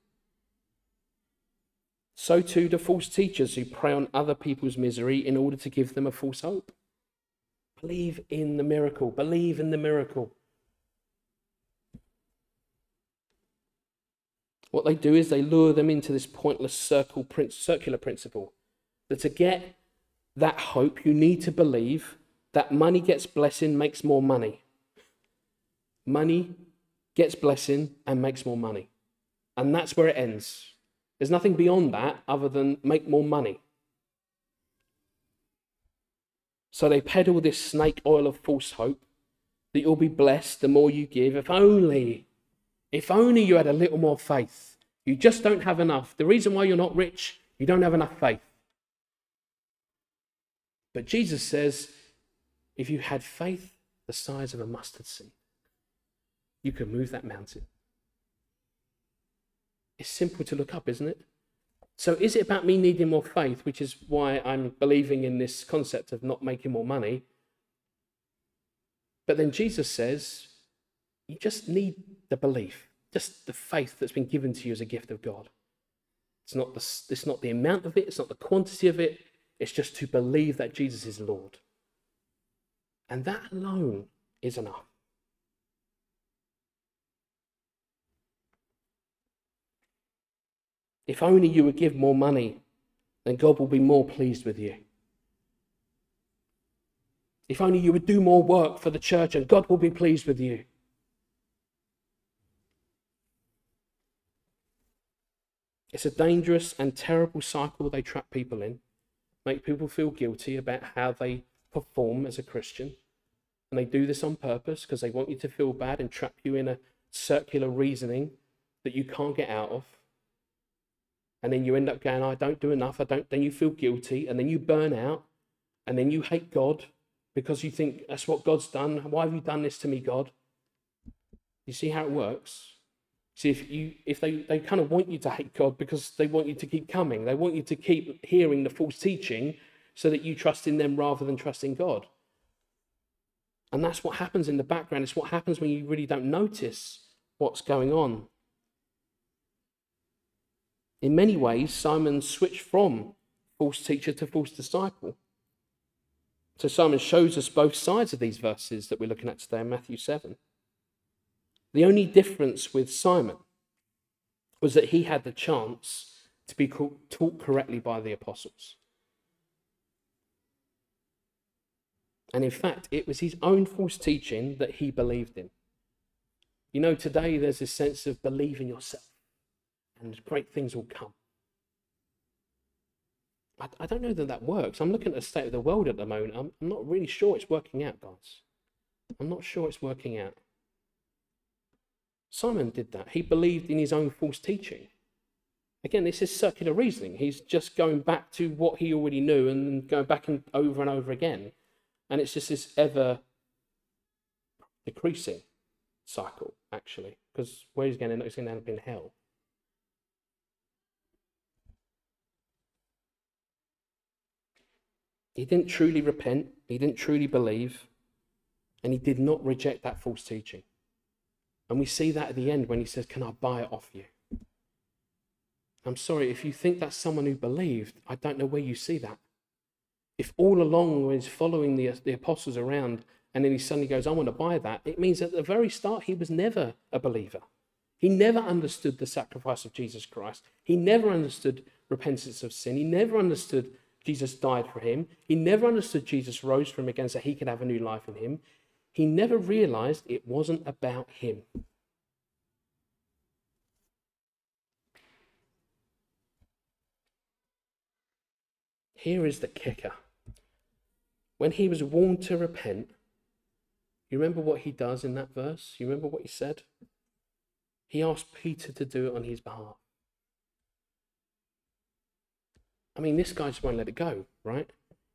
So too do false teachers who prey on other people's misery in order to give them a false hope. Believe in the miracle. Believe in the miracle. What they do is they lure them into this pointless circle, circular principle that to get that hope, you need to believe that money gets blessing, makes more money. Money gets blessing and makes more money. And that's where it ends. There's nothing beyond that other than make more money. So they peddle this snake oil of false hope, that you'll be blessed the more you give. If only, if only you had a little more faith. You just don't have enough. The reason why you're not rich, you don't have enough faith. But Jesus says, if you had faith the size of a mustard seed, you could move that mountain. It's simple to look up, isn't it? So, is it about me needing more faith, which is why I'm believing in this concept of not making more money? But then Jesus says, you just need the belief, just the faith that's been given to you as a gift of God. It's not the, it's not the amount of it, it's not the quantity of it, it's just to believe that Jesus is Lord. And that alone is enough. If only you would give more money, then God will be more pleased with you. If only you would do more work for the church, and God will be pleased with you. It's a dangerous and terrible cycle they trap people in, make people feel guilty about how they perform as a Christian. And they do this on purpose because they want you to feel bad and trap you in a circular reasoning that you can't get out of and then you end up going, I don't do enough, I don't, then you feel guilty, and then you burn out, and then you hate God because you think that's what God's done. Why have you done this to me, God? You see how it works? See, if you if they, they kind of want you to hate God because they want you to keep coming, they want you to keep hearing the false teaching so that you trust in them rather than trust in God. And that's what happens in the background. It's what happens when you really don't notice what's going on. In many ways, Simon switched from false teacher to false disciple. So Simon shows us both sides of these verses that we're looking at today in Matthew 7. The only difference with Simon was that he had the chance to be taught correctly by the apostles. And in fact, it was his own false teaching that he believed in. You know, today there's this sense of believe in yourself and great things will come. I, I don't know that that works. I'm looking at the state of the world at the moment. I'm, I'm not really sure it's working out, guys. I'm not sure it's working out. Simon did that. He believed in his own false teaching. Again, this is circular reasoning. He's just going back to what he already knew and going back and over and over again. And it's just this ever decreasing cycle, actually, because where he's going to end up, he's going to end up in hell. He didn't truly repent, he didn't truly believe, and he did not reject that false teaching. And we see that at the end when he says, Can I buy it off you? I'm sorry, if you think that's someone who believed, I don't know where you see that. If all along he's following the, the apostles around and then he suddenly goes, I want to buy that, it means at the very start he was never a believer. He never understood the sacrifice of Jesus Christ. He never understood repentance of sin. He never understood Jesus died for him. He never understood Jesus rose from him again so he could have a new life in him. He never realized it wasn't about him. Here is the kicker. When he was warned to repent, you remember what he does in that verse? You remember what he said? He asked Peter to do it on his behalf. I mean, this guy just won't let it go, right?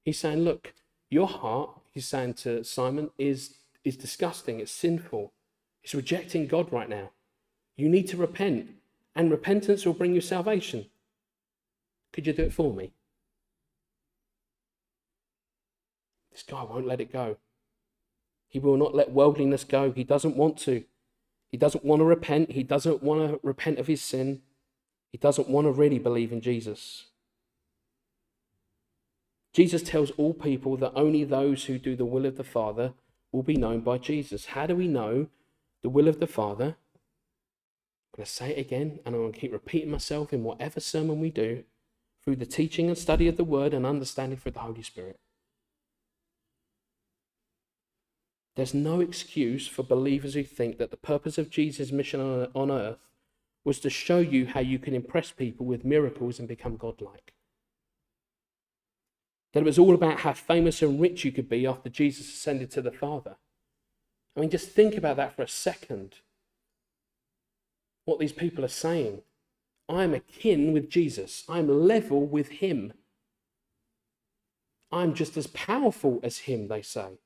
He's saying, look, your heart, he's saying to Simon, is, is disgusting. It's sinful. It's rejecting God right now. You need to repent, and repentance will bring you salvation. Could you do it for me? This guy won't let it go. He will not let worldliness go. He doesn't want to. He doesn't want to repent. He doesn't want to repent of his sin. He doesn't want to really believe in Jesus. Jesus tells all people that only those who do the will of the Father will be known by Jesus. How do we know the will of the Father? I'm going to say it again, and I'm going to keep repeating myself in whatever sermon we do through the teaching and study of the Word and understanding through the Holy Spirit. There's no excuse for believers who think that the purpose of Jesus' mission on earth was to show you how you can impress people with miracles and become godlike. That it was all about how famous and rich you could be after Jesus ascended to the Father. I mean, just think about that for a second. What these people are saying. I am akin with Jesus, I'm level with him. I'm just as powerful as him, they say.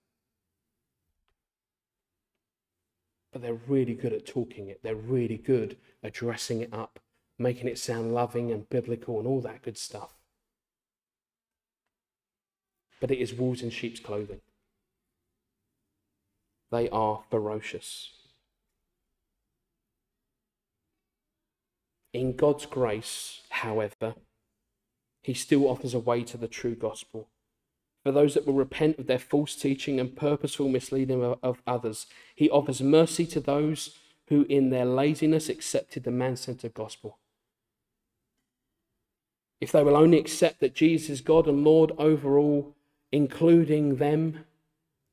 But they're really good at talking it, they're really good at dressing it up, making it sound loving and biblical and all that good stuff. But it is wolves in sheep's clothing. They are ferocious. In God's grace, however, He still offers a way to the true gospel. For those that will repent of their false teaching and purposeful misleading of others, He offers mercy to those who, in their laziness, accepted the man centered gospel. If they will only accept that Jesus is God and Lord over all, including them,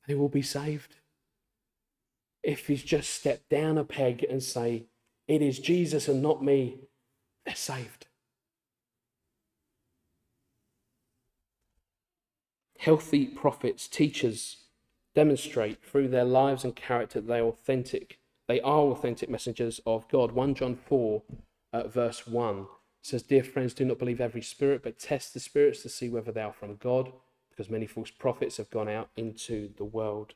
they will be saved if he's just step down a peg and say, It is Jesus and not me, they're saved. Healthy prophets, teachers demonstrate through their lives and character that they are authentic. They are authentic messengers of God. 1 John 4, uh, verse 1 says, Dear friends, do not believe every spirit, but test the spirits to see whether they are from God, because many false prophets have gone out into the world.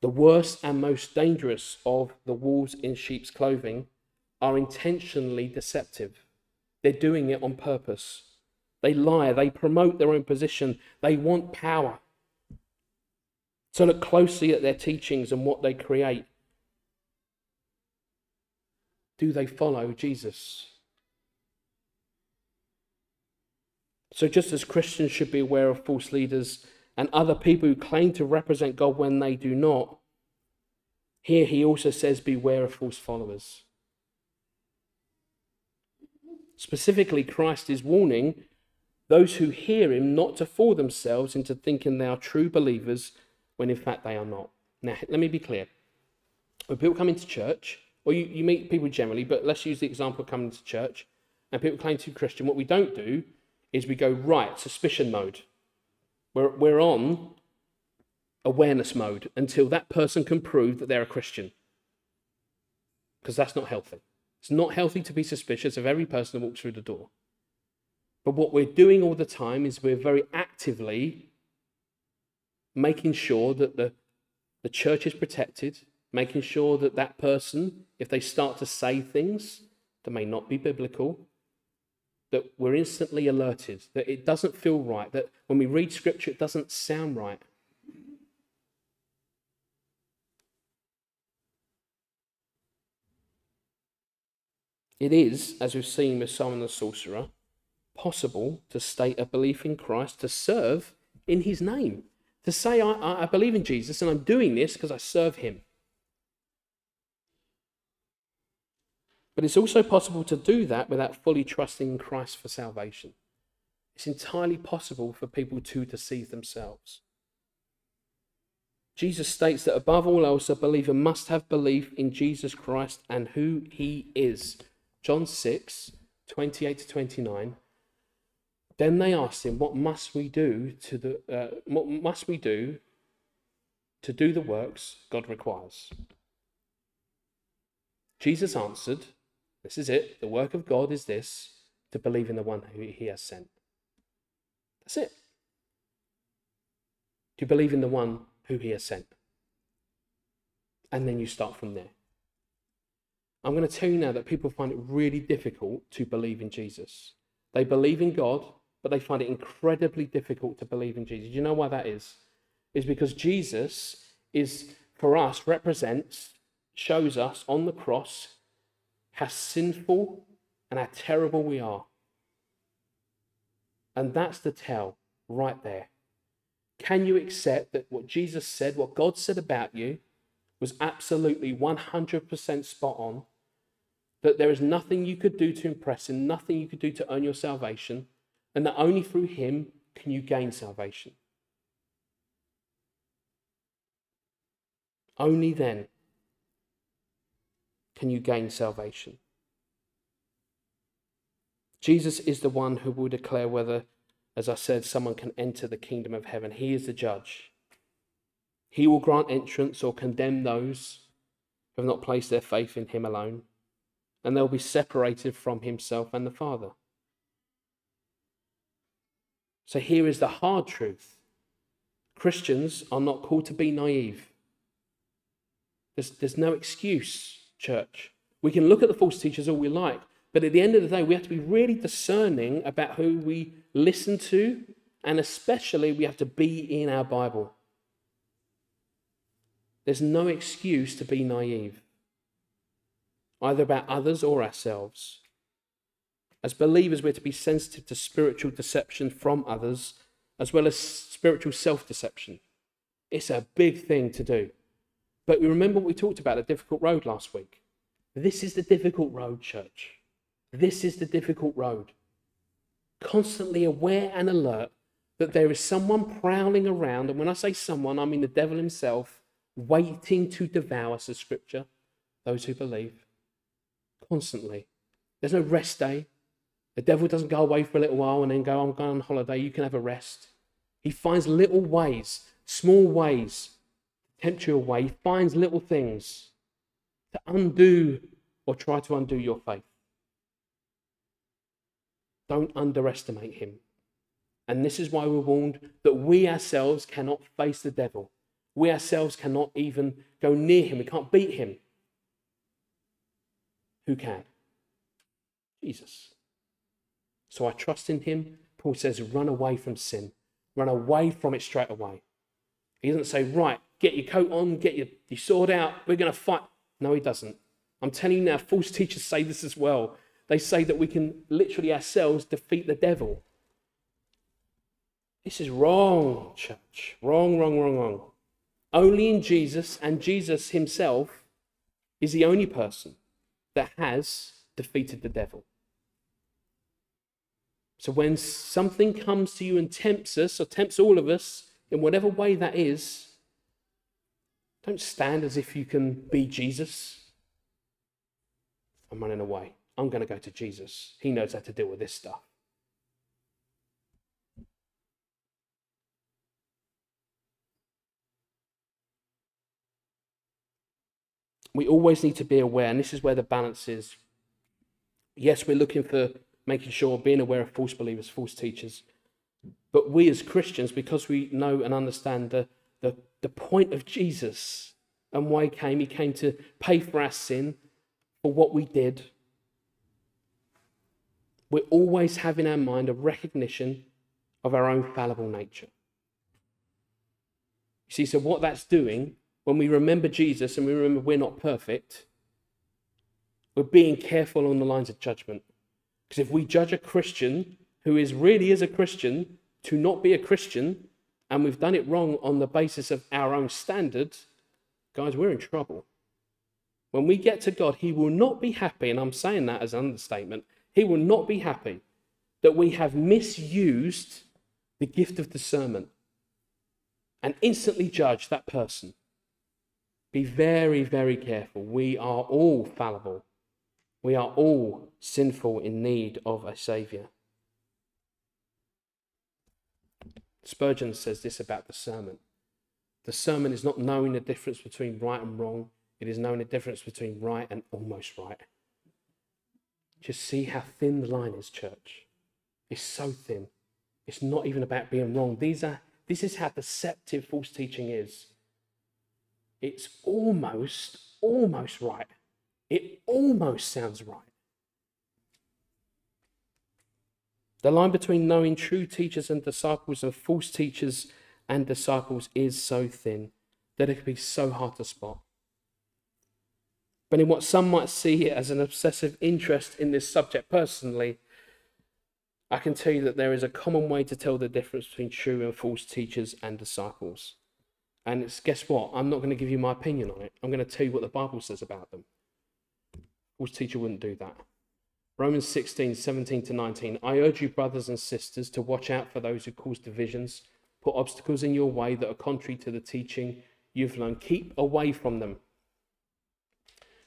The worst and most dangerous of the wolves in sheep's clothing are intentionally deceptive. They're doing it on purpose. They lie, they promote their own position, they want power. So look closely at their teachings and what they create. Do they follow Jesus? So, just as Christians should be aware of false leaders and other people who claim to represent God when they do not. Here he also says, Beware of false followers. Specifically, Christ is warning those who hear him not to fool themselves into thinking they are true believers when in fact they are not. Now, let me be clear. When people come into church, or you, you meet people generally, but let's use the example of coming to church, and people claim to be Christian, what we don't do is we go, right, suspicion mode. We're, we're on awareness mode until that person can prove that they're a Christian. Because that's not healthy. It's not healthy to be suspicious of every person that walks through the door. But what we're doing all the time is we're very actively making sure that the, the church is protected, making sure that that person, if they start to say things that may not be biblical, that we're instantly alerted, that it doesn't feel right, that when we read scripture, it doesn't sound right. It is, as we've seen with Simon the sorcerer, possible to state a belief in Christ, to serve in his name, to say, I, I believe in Jesus and I'm doing this because I serve him. But it's also possible to do that without fully trusting in Christ for salvation. It's entirely possible for people to deceive themselves. Jesus states that above all else, a believer must have belief in Jesus Christ and who he is. John 6, 28 to 29. Then they asked him, What must we do to the uh, what must we do to do the works God requires? Jesus answered, this is it. The work of God is this to believe in the one who he has sent. That's it. To believe in the one who he has sent. And then you start from there. I'm going to tell you now that people find it really difficult to believe in Jesus. They believe in God, but they find it incredibly difficult to believe in Jesus. You know why that is? Is because Jesus is, for us, represents, shows us on the cross how sinful and how terrible we are. And that's the tell right there. Can you accept that what Jesus said, what God said about you, was absolutely 100% spot on? That there is nothing you could do to impress Him, nothing you could do to earn your salvation, and that only through Him can you gain salvation? Only then can you gain salvation. Jesus is the one who will declare whether, as I said, someone can enter the kingdom of heaven. He is the judge. He will grant entrance or condemn those who have not placed their faith in him alone, and they'll be separated from himself and the Father. So here is the hard truth Christians are not called to be naive. There's, there's no excuse, church. We can look at the false teachers all we like, but at the end of the day, we have to be really discerning about who we listen to, and especially we have to be in our Bible. There's no excuse to be naive, either about others or ourselves. As believers, we're to be sensitive to spiritual deception from others, as well as spiritual self deception. It's a big thing to do. But we remember what we talked about a difficult road last week. This is the difficult road, church. This is the difficult road. Constantly aware and alert that there is someone prowling around, and when I say someone, I mean the devil himself, waiting to devour, says Scripture, those who believe. Constantly. There's no rest day. The devil doesn't go away for a little while and then go, I'm going on holiday, you can have a rest. He finds little ways, small ways, tempt you away. He finds little things to undo or try to undo your faith. Don't underestimate him. And this is why we're warned that we ourselves cannot face the devil. We ourselves cannot even go near him. We can't beat him. Who can? Jesus. So I trust in him. Paul says, run away from sin. Run away from it straight away. He doesn't say, right, get your coat on, get your, your sword out, we're going to fight. No, he doesn't. I'm telling you now, false teachers say this as well. They say that we can literally ourselves defeat the devil. This is wrong, church. Wrong, wrong, wrong, wrong. Only in Jesus and Jesus himself is the only person that has defeated the devil. So when something comes to you and tempts us, or tempts all of us, in whatever way that is, don't stand as if you can be Jesus. I'm running away. I'm going to go to Jesus. He knows how to deal with this stuff. We always need to be aware, and this is where the balance is. Yes, we're looking for making sure, being aware of false believers, false teachers. But we as Christians, because we know and understand the, the, the point of Jesus and why he came, he came to pay for our sin, for what we did, we always have in our mind a recognition of our own fallible nature. You see, so what that's doing, when we remember Jesus and we remember we're not perfect, we're being careful on the lines of judgment. Because if we judge a Christian who is really is a Christian to not be a Christian, and we've done it wrong on the basis of our own standards, guys, we're in trouble. When we get to God, He will not be happy, and I'm saying that as an understatement, He will not be happy that we have misused the gift of discernment and instantly judge that person. Be very, very careful. We are all fallible. We are all sinful in need of a Saviour. Spurgeon says this about the sermon the sermon is not knowing the difference between right and wrong, it is knowing the difference between right and almost right. Just see how thin the line is, church. It's so thin. It's not even about being wrong. These are, this is how deceptive false teaching is. It's almost, almost right. It almost sounds right. The line between knowing true teachers and disciples and false teachers and disciples is so thin that it can be so hard to spot. But in what some might see as an obsessive interest in this subject personally, I can tell you that there is a common way to tell the difference between true and false teachers and disciples. And it's, guess what? I'm not going to give you my opinion on it. I'm going to tell you what the Bible says about them. False teacher wouldn't do that. Romans 16, 17 to 19. I urge you, brothers and sisters, to watch out for those who cause divisions, put obstacles in your way that are contrary to the teaching you've learned. Keep away from them.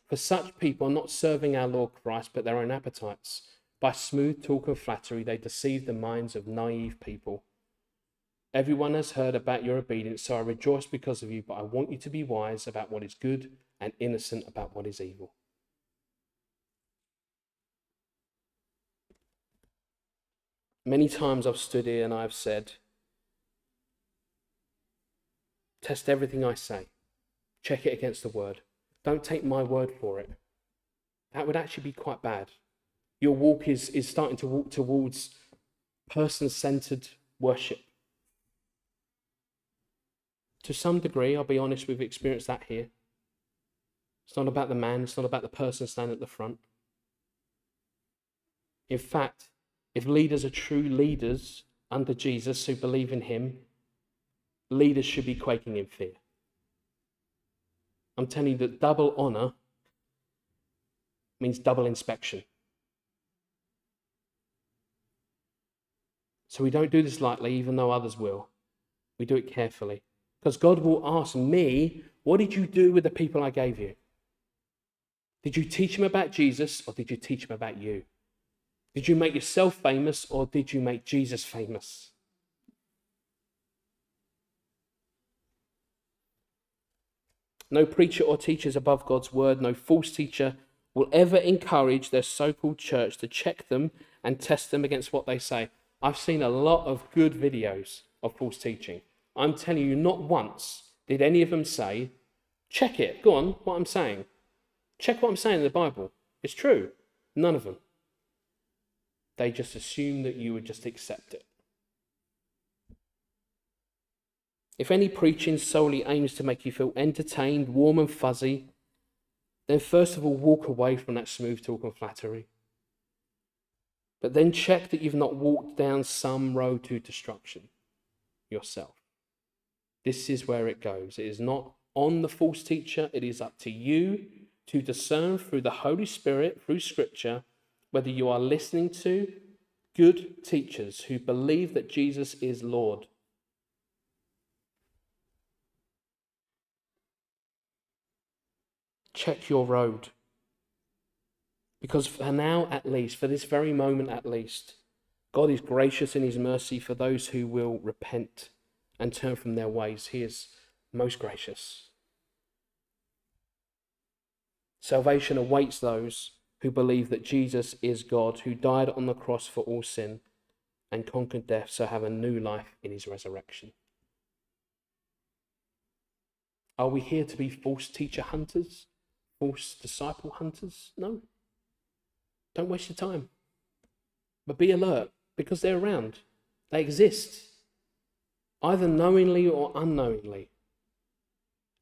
For such people are not serving our Lord Christ, but their own appetites. By smooth talk and flattery, they deceive the minds of naive people. Everyone has heard about your obedience, so I rejoice because of you, but I want you to be wise about what is good and innocent about what is evil. Many times I've stood here and I've said, Test everything I say, check it against the word. Don't take my word for it. That would actually be quite bad. Your walk is, is starting to walk towards person centered worship. To some degree, I'll be honest, we've experienced that here. It's not about the man, it's not about the person standing at the front. In fact, if leaders are true leaders under Jesus who believe in him, leaders should be quaking in fear. I'm telling you that double honor means double inspection. So we don't do this lightly, even though others will. We do it carefully. Because God will ask me, What did you do with the people I gave you? Did you teach them about Jesus or did you teach them about you? Did you make yourself famous or did you make Jesus famous? No preacher or teacher is above God's word. No false teacher will ever encourage their so called church to check them and test them against what they say. I've seen a lot of good videos of false teaching. I'm telling you, not once did any of them say, check it, go on, what I'm saying. Check what I'm saying in the Bible. It's true. None of them. They just assume that you would just accept it. If any preaching solely aims to make you feel entertained, warm, and fuzzy, then first of all walk away from that smooth talk and flattery. But then check that you've not walked down some road to destruction yourself. This is where it goes. It is not on the false teacher, it is up to you to discern through the Holy Spirit, through Scripture, whether you are listening to good teachers who believe that Jesus is Lord check your road. Because for now, at least, for this very moment at least, God is gracious in his mercy for those who will repent and turn from their ways. He is most gracious. Salvation awaits those who believe that Jesus is God, who died on the cross for all sin and conquered death, so have a new life in his resurrection. Are we here to be false teacher hunters? false disciple hunters? No. Don't waste your time. But be alert because they're around. They exist, either knowingly or unknowingly.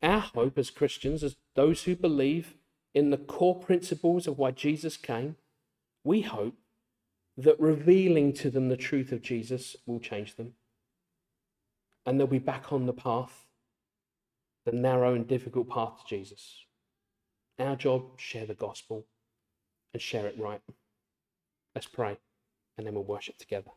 Our hope as Christians, as those who believe in the core principles of why Jesus came, we hope that revealing to them the truth of Jesus will change them. And they'll be back on the path, the narrow and difficult path to Jesus. Our job, share the gospel and share it right. Let's pray, and then we'll worship together.